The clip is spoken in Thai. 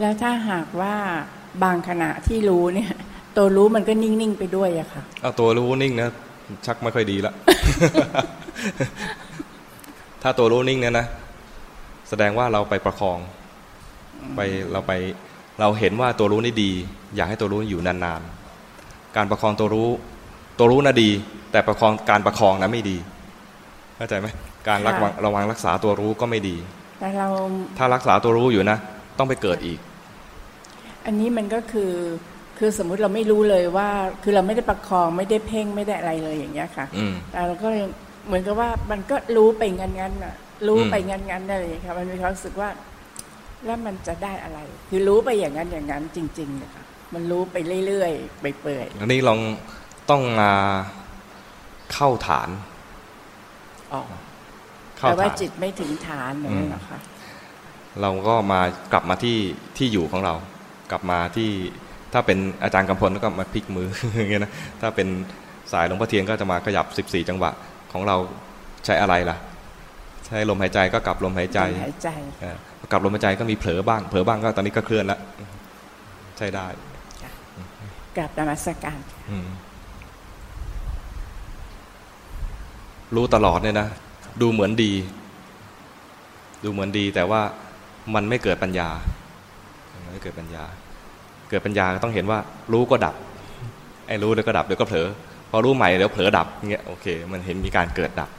แล้วถ้าหากว่าบางขณะที่รู้เนี่ย ตัวรู้มันก็นิ่ง ๆ ไปด้วยอะค่ะเอาตัวรู้นิ่งนะ ชักไม่ค่อยดีละ ถ้าตัวรู้นิ่งเนี่ยนะ แสดงว่าเราไปประคอง ไปเราไป เราเห็นว่าตัวรู้นี่ดี อยากให้ตัวรู้อยู่นานๆ การประคองตัวรู้ ตัวรู้น่ะดี แต่ประคองการประคองนะไม่ดีเข้าใจไหมการระวังระวังรักษาตัวรู้ก็ไม่ดีแต่เราถ้ารักษาตัวรู้อยู่นะ ต้องไปเกิดอีก อันนี้มันก็คือคือสมมุติเราไม่รู้เลยว่า คือเราไม่ได้ประคองไม่ได้เพ่งไม่ได้อะไรเลยอย่างเงี้ยค่ะอืมแต่เราก็ยังเหมือนกับว่ามันก็รู้ไปงั้นๆน่ะรู้อืมไปงั้นๆอะไรอย่างเงี้ยค่ะมันมีความรู้สึกว่า แล้วมันจะได้อะไร คือรู้ไปอย่างนั้นอย่างนั้นจริงๆเลยค่ะมันรู้ไปเรื่อยๆไปเปื่อยอันนี้ลองต้องมาเข้าฐานๆออกเข้าแต่ว่าฐานจิตไม่ถึงฐานอย่างนี้นเหรอคะเราก็มากลับมาที่ที่อยู่ของเรา กลับมาที่ถ้าเป็นอาจารย์กำพลก็มาพลิกมืออย่างเงี้ยนะถ้าเป็นสายหลวงพ่อเทียนก็จะมาขยับ 14 จังหวะของเราใช้อะไรล่ะ ใช้ลมหายใจก็กลับลมหายใจหายใจเออกลับลมหายใจก็มีเผลอบ้างเผลอบ้างก็ตอนนี้ก็เคลื่อนแล้วใช้ได้กลับนมัสการอืมรู้ตลอดเนี่ยนะดูเหมือนดี ดูเหมือนดีแต่ว่ามันไม่เกิดปัญญามันไม่ เกิดปัญญา เกิดปัญญาก็ต้องเห็นว่า รู้ก็ดับ ไอ้รู้เดี๋ยวก็ดับเดี๋ยวก็เผลอ พอรู้ใหม่เดี๋ยวเผลอดับเงี้ยโอเค มันเห็นมีการเกิดดับ